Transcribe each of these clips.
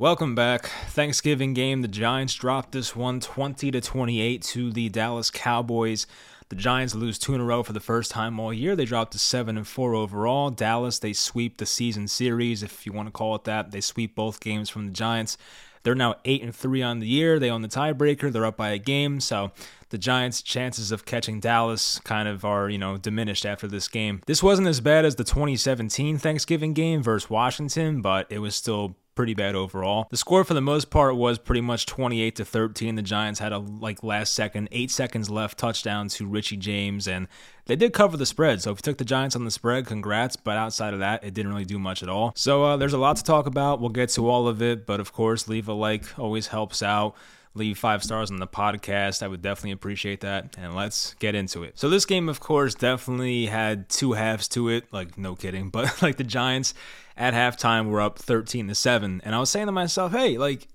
Welcome back. Thanksgiving game. The Giants dropped this one 20 to 28 to the Dallas Cowboys. The Giants lose two in a row for the first time all year. They dropped to 7 and 4 overall. Dallas, they sweep the season series, if you want to call it that. They sweep both games from the Giants. They're now 8 and 3 on the year. They own the tiebreaker. They're up by a game. So the Giants' chances of catching Dallas kind of are, you know, diminished after this game. This wasn't as bad as the 2017 Thanksgiving game versus Washington, but it was still pretty bad overall. The score for the most part was pretty much 28 to 13. The Giants had a like last second, 8 seconds left touchdown to Richie James and they did cover the spread. So if you took the Giants on the spread, congrats, but outside of that, it didn't really do much at all. So uh, there's a lot to talk about. We'll get to all of it, but of course, leave a like always helps out leave five stars on the podcast. I would definitely appreciate that. And let's get into it. So, this game, of course, definitely had two halves to it. Like, no kidding. But, like, the Giants at halftime we're up 13 to 7. And I was saying to myself, hey, like,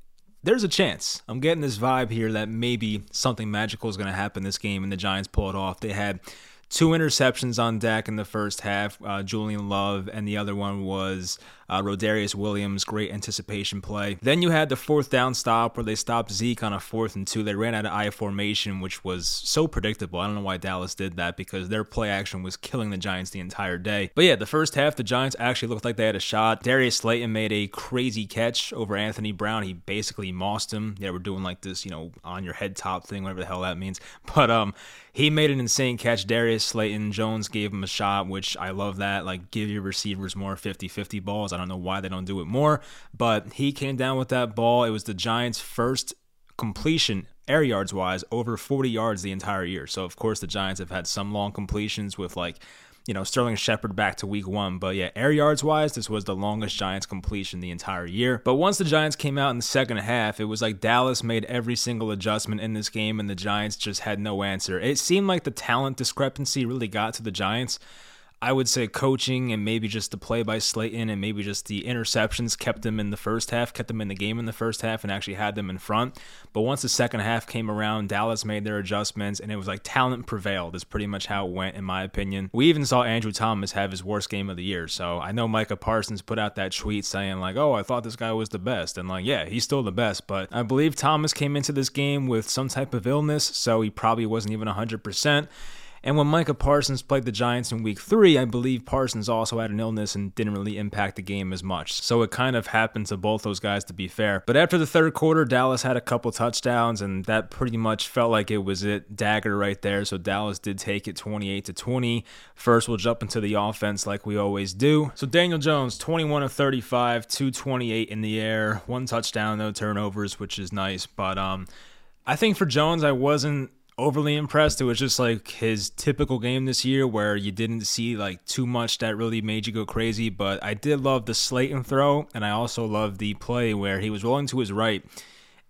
there's a chance. I'm getting this vibe here that maybe something magical is going to happen this game and the Giants pull it off. They had two interceptions on deck in the first half. Uh, Julian Love, and the other one was uh, Rodarius Williams. Great anticipation play. Then you had the fourth down stop where they stopped Zeke on a fourth and two. They ran out of I formation, which was so predictable. I don't know why Dallas did that because their play action was killing the Giants the entire day. But yeah, the first half, the Giants actually looked like they had a shot. Darius Slayton made a crazy catch over Anthony Brown. He basically mossed him. They were doing like this, you know, on your head top thing, whatever the hell that means. But um, he made an insane catch. Darius Slayton Jones gave him a shot, which I love that. Like, give your receivers more 50 50 balls. I don't know why they don't do it more, but he came down with that ball. It was the Giants' first completion air yards wise over 40 yards the entire year. So, of course, the Giants have had some long completions with like you know, Sterling Shepard back to week one. But yeah, air yards wise, this was the longest Giants completion the entire year. But once the Giants came out in the second half, it was like Dallas made every single adjustment in this game and the Giants just had no answer. It seemed like the talent discrepancy really got to the Giants. I would say coaching and maybe just the play by Slayton and maybe just the interceptions kept them in the first half, kept them in the game in the first half, and actually had them in front. But once the second half came around, Dallas made their adjustments, and it was like talent prevailed, is pretty much how it went, in my opinion. We even saw Andrew Thomas have his worst game of the year. So I know Micah Parsons put out that tweet saying, like, oh, I thought this guy was the best. And like, yeah, he's still the best. But I believe Thomas came into this game with some type of illness, so he probably wasn't even 100%. And when Micah Parsons played the Giants in week three, I believe Parsons also had an illness and didn't really impact the game as much. So it kind of happened to both those guys, to be fair. But after the third quarter, Dallas had a couple touchdowns, and that pretty much felt like it was it. Dagger right there. So Dallas did take it 28 to 20. First, we'll jump into the offense like we always do. So Daniel Jones, 21 of 35, 228 in the air, one touchdown, no turnovers, which is nice. But um, I think for Jones, I wasn't overly impressed. It was just like his typical game this year where you didn't see like too much that really made you go crazy. But I did love the Slayton throw, and I also love the play where he was rolling to his right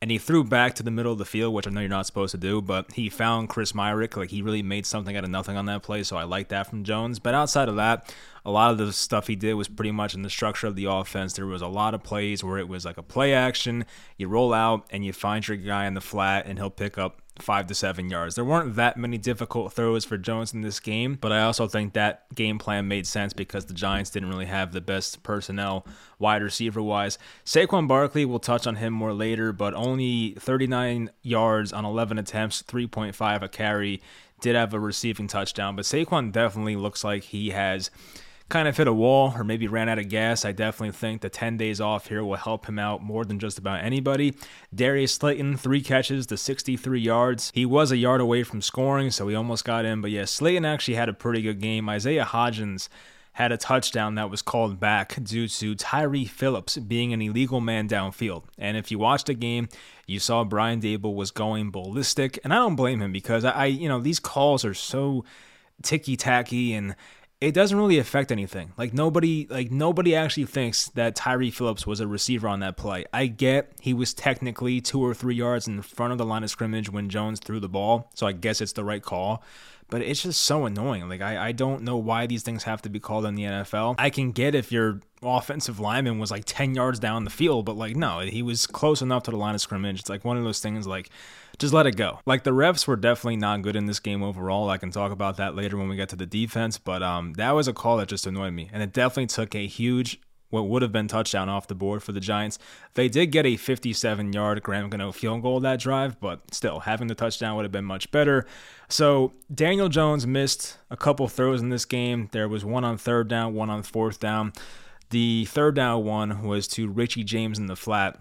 and he threw back to the middle of the field, which I know you're not supposed to do, but he found Chris Myarick. Like he really made something out of nothing on that play, so I like that from Jones. But outside of that, a lot of the stuff he did was pretty much in the structure of the offense. There was a lot of plays where it was like a play action, you roll out and you find your guy in the flat, and he'll pick up five to seven yards. There weren't that many difficult throws for Jones in this game, but I also think that game plan made sense because the Giants didn't really have the best personnel wide receiver wise. Saquon Barkley, we'll touch on him more later, but only 39 yards on 11 attempts, 3.5 a carry. Did have a receiving touchdown, but Saquon definitely looks like he has kind of hit a wall or maybe ran out of gas, I definitely think the 10 days off here will help him out more than just about anybody. Darius Slayton, three catches to 63 yards. He was a yard away from scoring, so he almost got in. But yeah, Slayton actually had a pretty good game. Isaiah Hodgins had a touchdown that was called back due to Tyree Phillips being an illegal man downfield. And if you watched the game, you saw Brian Daboll was going ballistic, and I don't blame him because I, you know, these calls are so ticky tacky and it doesn't really affect anything. Like nobody like nobody actually thinks that Tyree Phillips was a receiver on that play. I get he was technically 2 or 3 yards in front of the line of scrimmage when Jones threw the ball, so I guess it's the right call. But it's just so annoying. Like I, I don't know why these things have to be called in the NFL. I can get if your offensive lineman was like 10 yards down the field, but like no, he was close enough to the line of scrimmage. It's like one of those things like just let it go. Like the refs were definitely not good in this game overall. I can talk about that later when we get to the defense, but um, that was a call that just annoyed me, and it definitely took a huge what would have been touchdown off the board for the Giants. They did get a 57 yard Graham Gano field goal that drive, but still, having the touchdown would have been much better. So Daniel Jones missed a couple throws in this game. There was one on third down, one on fourth down. The third down one was to Richie James in the flat.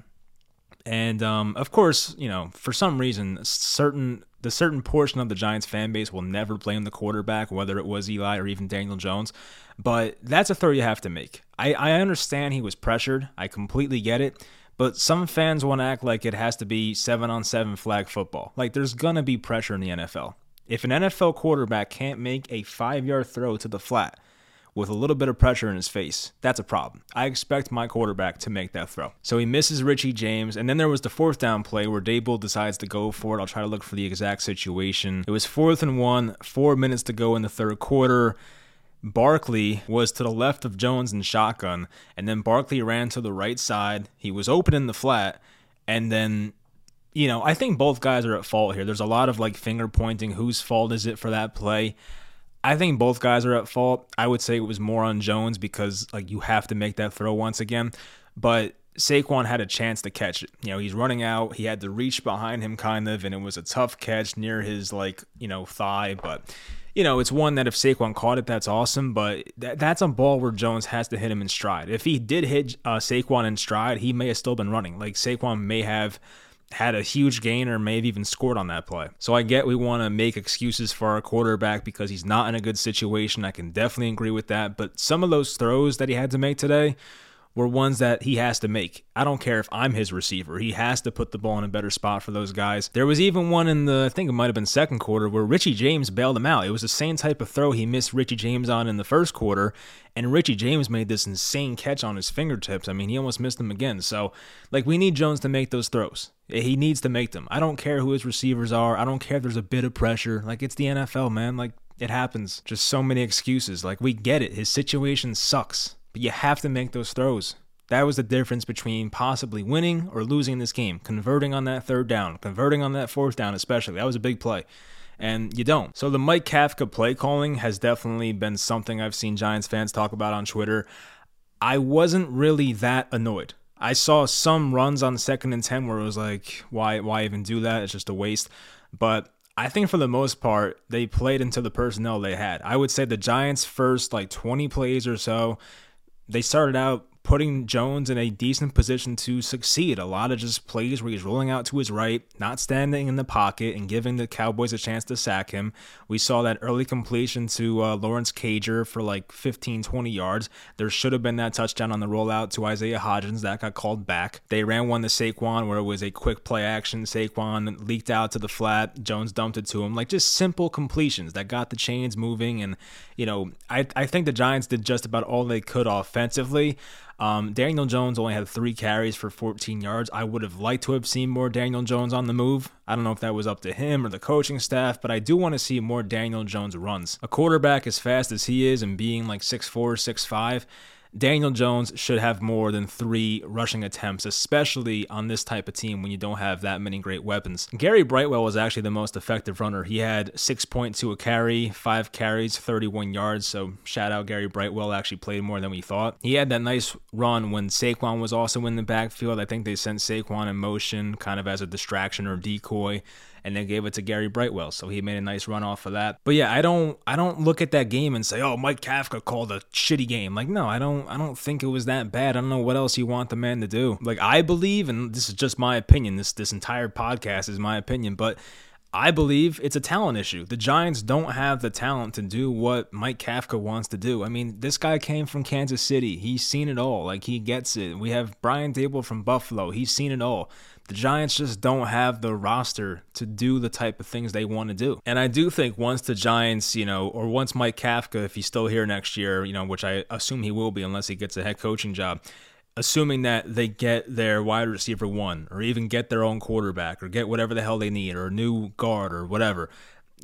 And um, of course, you know, for some reason, certain the certain portion of the Giants fan base will never blame the quarterback, whether it was Eli or even Daniel Jones. But that's a throw you have to make. I, I understand he was pressured. I completely get it. But some fans want to act like it has to be seven on seven flag football. Like there's gonna be pressure in the NFL. If an NFL quarterback can't make a five yard throw to the flat, with a little bit of pressure in his face. That's a problem. I expect my quarterback to make that throw. So he misses Richie James, and then there was the fourth down play where Daboll decides to go for it. I'll try to look for the exact situation. It was fourth and one, four minutes to go in the third quarter. Barkley was to the left of Jones in shotgun, and then Barkley ran to the right side. He was open in the flat, and then you know, I think both guys are at fault here. There's a lot of like finger pointing. Whose fault is it for that play? I think both guys are at fault. I would say it was more on Jones because like you have to make that throw once again. But Saquon had a chance to catch it. You know, he's running out. He had to reach behind him kind of, and it was a tough catch near his like, you know, thigh. But you know, it's one that if Saquon caught it, that's awesome. But that, that's a ball where Jones has to hit him in stride. If he did hit uh, Saquon in stride, he may have still been running. Like Saquon may have had a huge gain or may have even scored on that play. So I get we want to make excuses for our quarterback because he's not in a good situation. I can definitely agree with that. But some of those throws that he had to make today were ones that he has to make. I don't care if I'm his receiver. He has to put the ball in a better spot for those guys. There was even one in the, I think it might have been second quarter, where Richie James bailed him out. It was the same type of throw he missed Richie James on in the first quarter, and Richie James made this insane catch on his fingertips. I mean, he almost missed them again. So, like, we need Jones to make those throws. He needs to make them. I don't care who his receivers are. I don't care if there's a bit of pressure. Like, it's the NFL, man. Like, it happens. Just so many excuses. Like, we get it. His situation sucks, but you have to make those throws. That was the difference between possibly winning or losing this game. Converting on that third down, converting on that fourth down, especially. That was a big play. And you don't. So the Mike Kafka play calling has definitely been something I've seen Giants fans talk about on Twitter. I wasn't really that annoyed. I saw some runs on second and 10 where it was like, why, why even do that? It's just a waste. But I think for the most part, they played into the personnel they had. I would say the Giants' first like 20 plays or so, they started out putting Jones in a decent position to succeed. A lot of just plays where he's rolling out to his right, not standing in the pocket, and giving the Cowboys a chance to sack him. We saw that early completion to uh, Lawrence Cager for like 15, 20 yards. There should have been that touchdown on the rollout to Isaiah Hodgins that got called back. They ran one to Saquon where it was a quick play action. Saquon leaked out to the flat. Jones dumped it to him. Like just simple completions that got the chains moving. And, you know, I, I think the Giants did just about all they could offensively. Um, Daniel Jones only had three carries for 14 yards. I would have liked to have seen more Daniel Jones on the move. I don't know if that was up to him or the coaching staff, but I do want to see more Daniel Jones runs. A quarterback as fast as he is and being like 6'4, 6'5, Daniel Jones should have more than three rushing attempts, especially on this type of team when you don't have that many great weapons. Gary Brightwell was actually the most effective runner. He had 6.2 a carry, five carries, 31 yards. So shout out Gary Brightwell, actually played more than we thought. He had that nice run when Saquon was also in the backfield. I think they sent Saquon in motion kind of as a distraction or decoy and then gave it to Gary Brightwell. So he made a nice run off of that. But yeah, I don't I don't look at that game and say, "Oh, Mike Kafka called a shitty game." Like, no, I don't I don't think it was that bad. I don't know what else you want the man to do. Like, I believe and this is just my opinion. This this entire podcast is my opinion, but I believe it's a talent issue. The Giants don't have the talent to do what Mike Kafka wants to do. I mean, this guy came from Kansas City. He's seen it all. Like, he gets it. We have Brian Daboll from Buffalo. He's seen it all. The Giants just don't have the roster to do the type of things they want to do. And I do think once the Giants, you know, or once Mike Kafka, if he's still here next year, you know, which I assume he will be unless he gets a head coaching job, assuming that they get their wide receiver one or even get their own quarterback or get whatever the hell they need or a new guard or whatever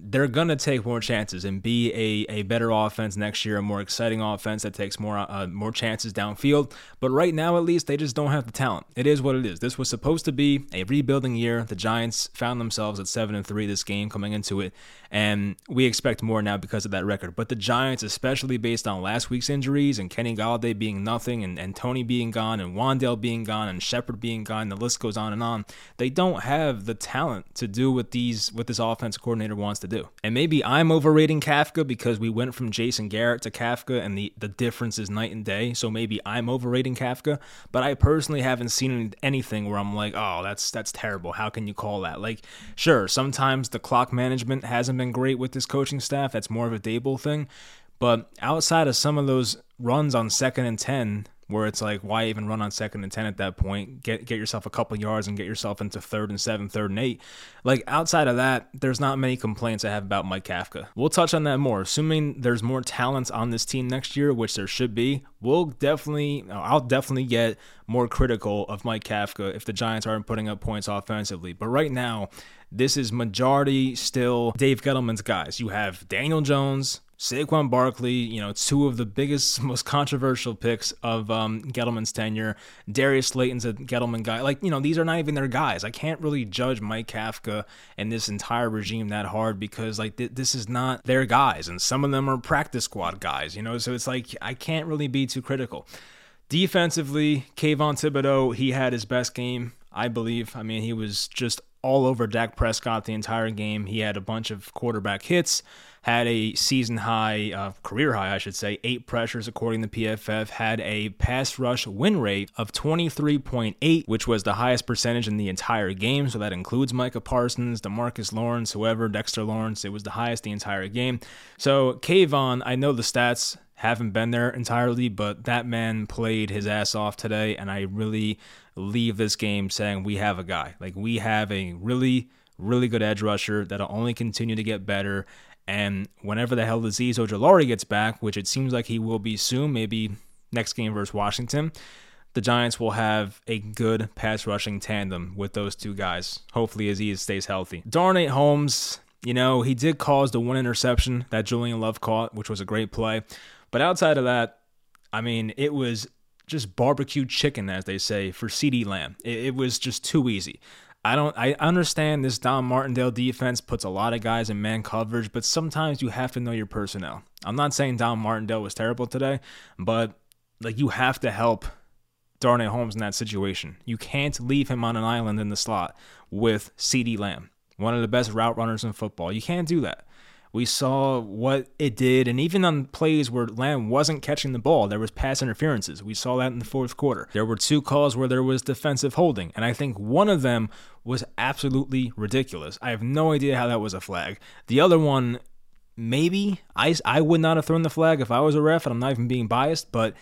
they're going to take more chances and be a, a better offense next year, a more exciting offense that takes more uh, more chances downfield. But right now, at least, they just don't have the talent. It is what it is. This was supposed to be a rebuilding year. The Giants found themselves at 7 and 3 this game coming into it, and we expect more now because of that record. But the Giants, especially based on last week's injuries and Kenny Golladay being nothing and, and Toney being gone and Wan'Dale being gone and Shepard being gone, the list goes on and on. They don't have the talent to do what these what this offense coordinator wants to do. And maybe I'm overrating Kafka because we went from Jason Garrett to Kafka and the, the difference is night and day. So maybe I'm overrating Kafka. But I personally haven't seen anything where I'm like, oh, that's that's terrible. How can you call that? Like, sure, sometimes the clock management hasn't been great with this coaching staff. That's more of a Daboll thing. But outside of some of those runs on second and 10, where it's like, why even run on second and 10 at that point? Get, get yourself a couple yards and get yourself into third and seven, third and eight. Like, outside of that, there's not many complaints I have about Mike Kafka. We'll touch on that more. Assuming there's more talent on this team next year, which there should be, we'll definitely, I'll definitely get more critical of Mike Kafka if the Giants aren't putting up points offensively. But right now, this is majority still Dave Gettleman's guys. You have Daniel Jones, Saquon Barkley, you know, two of the biggest, most controversial picks of um, Gettleman's tenure. Darius Slayton's a Gettleman guy. Like, you know, these are not even their guys. I can't really judge Mike Kafka and this entire regime that hard because, like, th- this is not their guys. And some of them are practice squad guys, you know, so it's like I can't really be too critical. Defensively, Kayvon Thibodeaux, he had his best game, I believe. I mean, he was just all over Dak Prescott the entire game. He had a bunch of quarterback hits, had a season high, uh, career high, I should say, eight pressures according to PFF, had a pass rush win rate of 23.8, which was the highest percentage in the entire game. So that includes Micah Parsons, Demarcus Lawrence, whoever, Dexter Lawrence. It was the highest the entire game. So Kayvon, I know the stats haven't been there entirely, but that man played his ass off today, and I really leave this game saying we have a guy. Like we have a really, really good edge rusher that'll only continue to get better. And whenever the hell Azeez Ojulari gets back, which it seems like he will be soon, maybe next game versus Washington, the Giants will have a good pass rushing tandem with those two guys. Hopefully Azeez stays healthy. Darnay Holmes, you know, he did cause the one interception that Julian Love caught, which was a great play. But outside of that, I mean, it was just barbecued chicken, as they say, for CeeDee Lamb. It, it, was just too easy. I don't. I understand this Don Martindale defense puts a lot of guys in man coverage, but sometimes you have to know your personnel. I'm not saying Don Martindale was terrible today, but like you have to help Darnay Holmes in that situation. You can't leave him on an island in the slot with CeeDee Lamb, one of the best route runners in football. You can't do that. We saw what it did, and even on plays where Lamb wasn't catching the ball, there was pass interferences. We saw that in the fourth quarter. There were two calls where there was defensive holding, and I think one of them was absolutely ridiculous. I have no idea how that was a flag. The other one, maybe I I would not have thrown the flag if I was a ref, and I'm not even being biased, but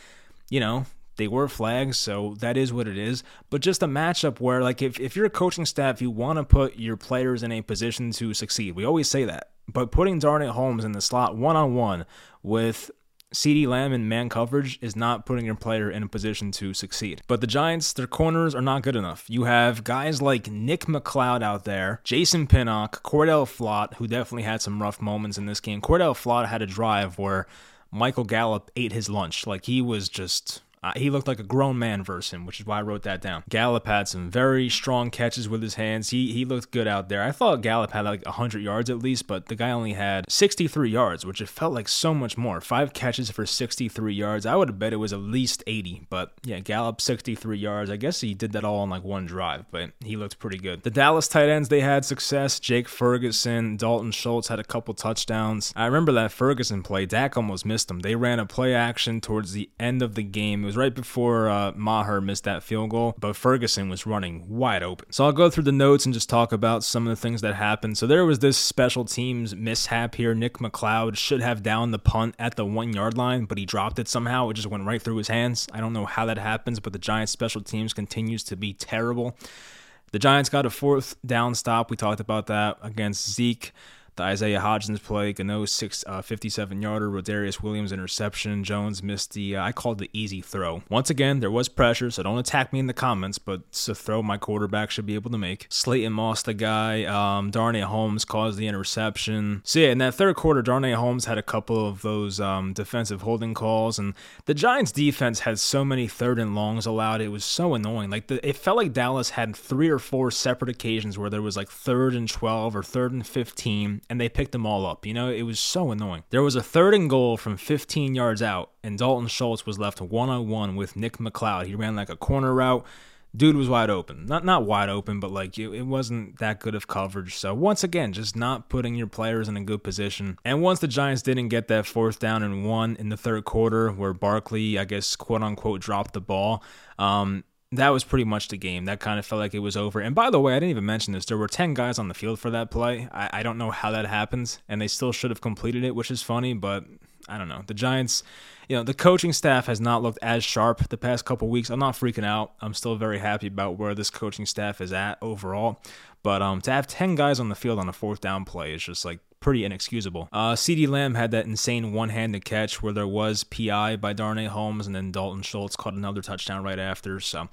you know, they were flags, so that is what it is. But just a matchup where, like, if, if you're a coaching staff, you want to put your players in a position to succeed. We always say that. But putting Darnay Holmes in the slot one on one with CeeDee Lamb in man coverage is not putting your player in a position to succeed. But the Giants, their corners are not good enough. You have guys like Nick McCloud out there, Jason Pinnock, Cordell Flott, who definitely had some rough moments in this game. Cordell Flott had a drive where Michael Gallup ate his lunch. Like he was just uh, he looked like a grown man versus him, which is why I wrote that down. Gallup had some very strong catches with his hands. He he looked good out there. I thought Gallup had like 100 yards at least, but the guy only had 63 yards, which it felt like so much more. Five catches for 63 yards. I would have bet it was at least 80, but yeah, Gallup 63 yards. I guess he did that all on like one drive, but he looked pretty good. The Dallas tight ends, they had success. Jake Ferguson, Dalton Schultz had a couple touchdowns. I remember that Ferguson play. Dak almost missed him. They ran a play action towards the end of the game. It was right before uh, Maher missed that field goal, but Ferguson was running wide open. So I'll go through the notes and just talk about some of the things that happened. So there was this special teams mishap here. Nick McCloud should have downed the punt at the one yard line, but he dropped it somehow. It just went right through his hands. I don't know how that happens, but the Giants' special teams continues to be terrible. The Giants got a fourth down stop. We talked about that against Zeke. The Isaiah Hodgins play, Gano six uh, 57 yarder, Rodarius Williams interception, Jones missed the uh, I called the easy throw. Once again, there was pressure, so don't attack me in the comments, but it's a throw my quarterback should be able to make. Slayton Moss, the guy, um, Darnay Holmes caused the interception. So yeah, in that third quarter, Darnay Holmes had a couple of those um, defensive holding calls, and the Giants defense had so many third and longs allowed. It was so annoying. Like the, it felt like Dallas had three or four separate occasions where there was like third and 12 or third and 15 and they picked them all up. You know, it was so annoying. There was a third and goal from 15 yards out, and Dalton Schultz was left one on one with Nick McCloud. He ran like a corner route. Dude was wide open. Not not wide open, but like it, it wasn't that good of coverage. So once again, just not putting your players in a good position. And once the Giants didn't get that fourth down and one in the third quarter, where Barkley, I guess quote unquote, dropped the ball, um, that was pretty much the game. That kind of felt like it was over. And by the way, I didn't even mention this. There were 10 guys on the field for that play. I, I don't know how that happens, and they still should have completed it, which is funny, but I don't know. The Giants, you know, the coaching staff has not looked as sharp the past couple weeks. I'm not freaking out. I'm still very happy about where this coaching staff is at overall. But um, to have 10 guys on the field on a fourth down play is just like pretty inexcusable. Uh, CeeDee Lamb had that insane one handed catch where there was PI by Darnay Holmes, and then Dalton Schultz caught another touchdown right after. So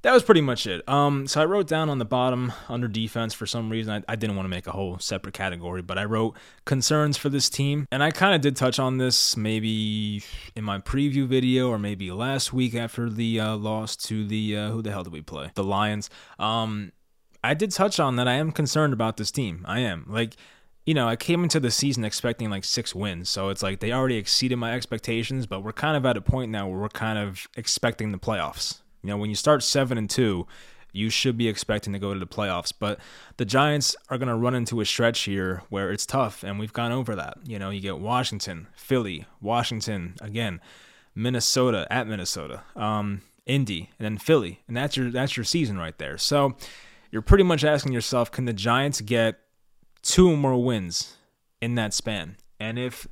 that was pretty much it. Um, so I wrote down on the bottom under defense for some reason. I, I didn't want to make a whole separate category, but I wrote concerns for this team. And I kind of did touch on this maybe in my preview video or maybe last week after the uh, loss to the, uh, who the hell did we play? The Lions. Um, I did touch on that I am concerned about this team. I am. Like, you know, I came into the season expecting like six wins. So it's like they already exceeded my expectations, but we're kind of at a point now where we're kind of expecting the playoffs. You know, when you start seven and two, you should be expecting to go to the playoffs. But the Giants are going to run into a stretch here where it's tough, and we've gone over that. You know, you get Washington, Philly, Washington again, Minnesota at Minnesota, um, Indy, and then Philly, and that's your that's your season right there. So you're pretty much asking yourself, can the Giants get two more wins in that span? And if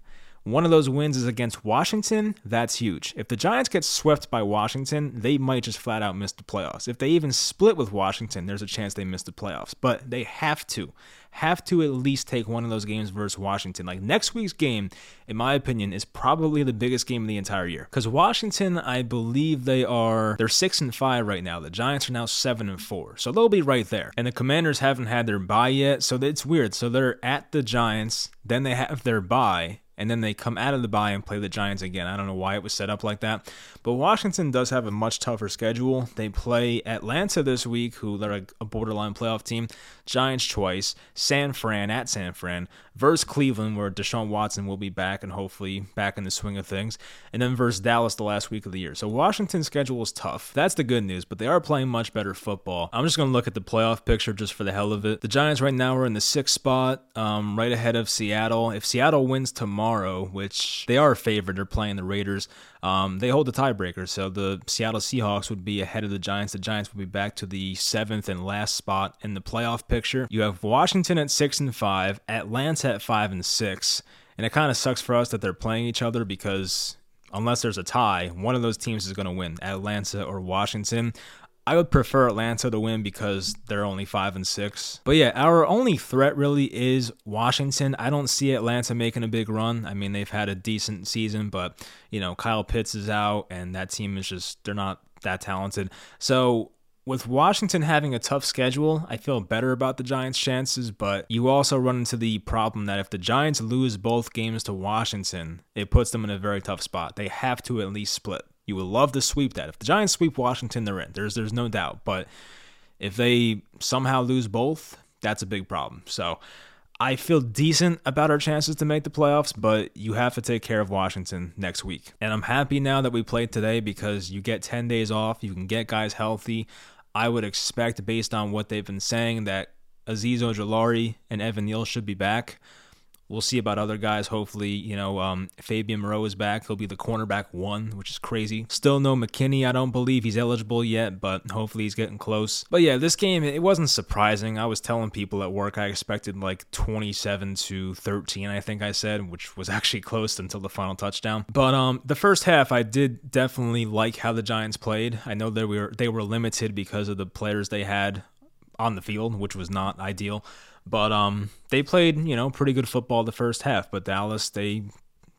one of those wins is against Washington. That's huge. If the Giants get swept by Washington, they might just flat out miss the playoffs. If they even split with Washington, there's a chance they miss the playoffs. But they have to, have to at least take one of those games versus Washington. Like next week's game, in my opinion, is probably the biggest game of the entire year. Because Washington, I believe they are they're six and five right now. The Giants are now seven and four, so they'll be right there. And the Commanders haven't had their bye yet, so it's weird. So they're at the Giants, then they have their bye and then they come out of the bye and play the Giants again. I don't know why it was set up like that, but Washington does have a much tougher schedule. They play Atlanta this week, who they're a borderline playoff team, Giants twice, San Fran at San Fran, versus Cleveland, where Deshaun Watson will be back and hopefully back in the swing of things, and then versus Dallas the last week of the year. So Washington's schedule is tough. That's the good news, but they are playing much better football. I'm just going to look at the playoff picture just for the hell of it. The Giants right now are in the sixth spot, um, right ahead of Seattle. If Seattle wins tomorrow, which they are favored, they're playing the Raiders. Um, they hold the tiebreaker, so the Seattle Seahawks would be ahead of the Giants. The Giants would be back to the seventh and last spot in the playoff picture. You have Washington at six and five, Atlanta at five and six, and it kind of sucks for us that they're playing each other because unless there's a tie, one of those teams is going to win, Atlanta or Washington. I would prefer Atlanta to win because they're only five and six. But yeah, our only threat really is Washington. I don't see Atlanta making a big run. I mean, they've had a decent season, but you know, Kyle Pitts is out, and that team is just they're not that talented. So with Washington having a tough schedule, I feel better about the Giants' chances, but you also run into the problem that if the Giants lose both games to Washington, it puts them in a very tough spot. They have to at least split. You would love to sweep that. If the Giants sweep Washington, they're in. There's there's no doubt. But if they somehow lose both, that's a big problem. So I feel decent about our chances to make the playoffs, but you have to take care of Washington next week. And I'm happy now that we played today because you get 10 days off, you can get guys healthy. I would expect, based on what they've been saying, that Azeez Ojulari and Evan Neal should be back. We'll see about other guys. Hopefully, you know, um, Fabian Moreau is back. He'll be the cornerback one, which is crazy. Still no McKinney. I don't believe he's eligible yet, but hopefully he's getting close. But yeah, this game, it wasn't surprising. I was telling people at work I expected like 27 to 13, I think I said, which was actually close until the final touchdown. But um, the first half, I did definitely like how the Giants played. I know they were they were limited because of the players they had on the field, which was not ideal. But um, they played, you know, pretty good football the first half. But Dallas, they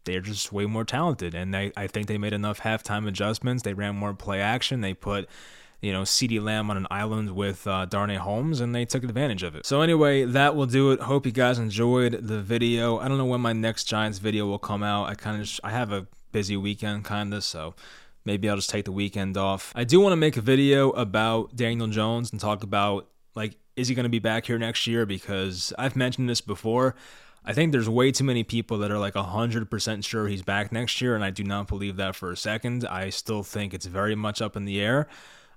they're just way more talented, and they I think they made enough halftime adjustments. They ran more play action. They put you know, CeeDee Lamb on an island with uh, Darnay Holmes, and they took advantage of it. So anyway, that will do it. Hope you guys enjoyed the video. I don't know when my next Giants video will come out. I kind of I have a busy weekend, kind of, so maybe I'll just take the weekend off. I do want to make a video about Daniel Jones and talk about like is he going to be back here next year because I've mentioned this before. I think there's way too many people that are like 100% sure he's back next year, and I do not believe that for a second. I still think it's very much up in the air.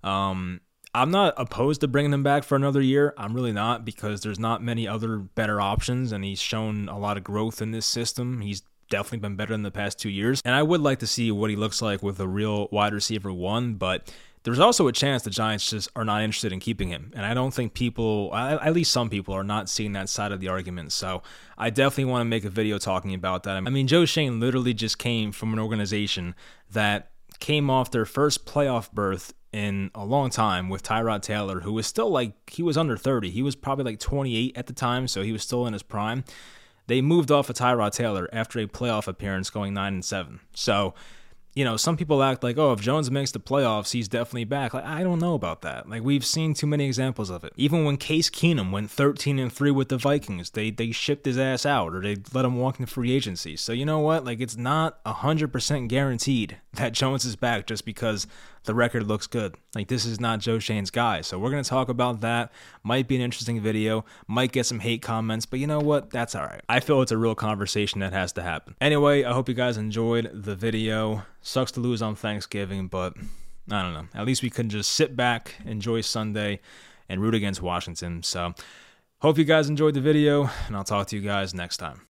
Um, I'm not opposed to bringing him back for another year. I'm really not because there's not many other better options, and he's shown a lot of growth in this system. He's definitely been better in the past two years, and I would like to see what he looks like with a real wide receiver one, but there's also a chance the Giants just are not interested in keeping him. And I don't think people, at least some people, are not seeing that side of the argument. So I definitely want to make a video talking about that. I mean, Joe Schoen literally just came from an organization that came off their first playoff berth in a long time with Tyrod Taylor, who was still like, he was under 30. He was probably like 28 at the time, so he was still in his prime. They moved off of Tyrod Taylor after a playoff appearance going 9 and 7. So you know, some people act like, oh, if Jones makes the playoffs, he's definitely back. Like, I don't know about that. Like, we've seen too many examples of it. Even when Case Keenum went 13 and 3 with the Vikings, they they shipped his ass out or they let him walk into free agency. So, you know what? Like, it's not 100% guaranteed that Jones is back just because the record looks good. Like, this is not Joe Schoen's guy. So, we're going to talk about that. Might be an interesting video, might get some hate comments, but you know what? That's all right. I feel it's a real conversation that has to happen. Anyway, I hope you guys enjoyed the video. Sucks to lose on Thanksgiving, but I don't know. At least we can just sit back, enjoy Sunday, and root against Washington. So, hope you guys enjoyed the video, and I'll talk to you guys next time.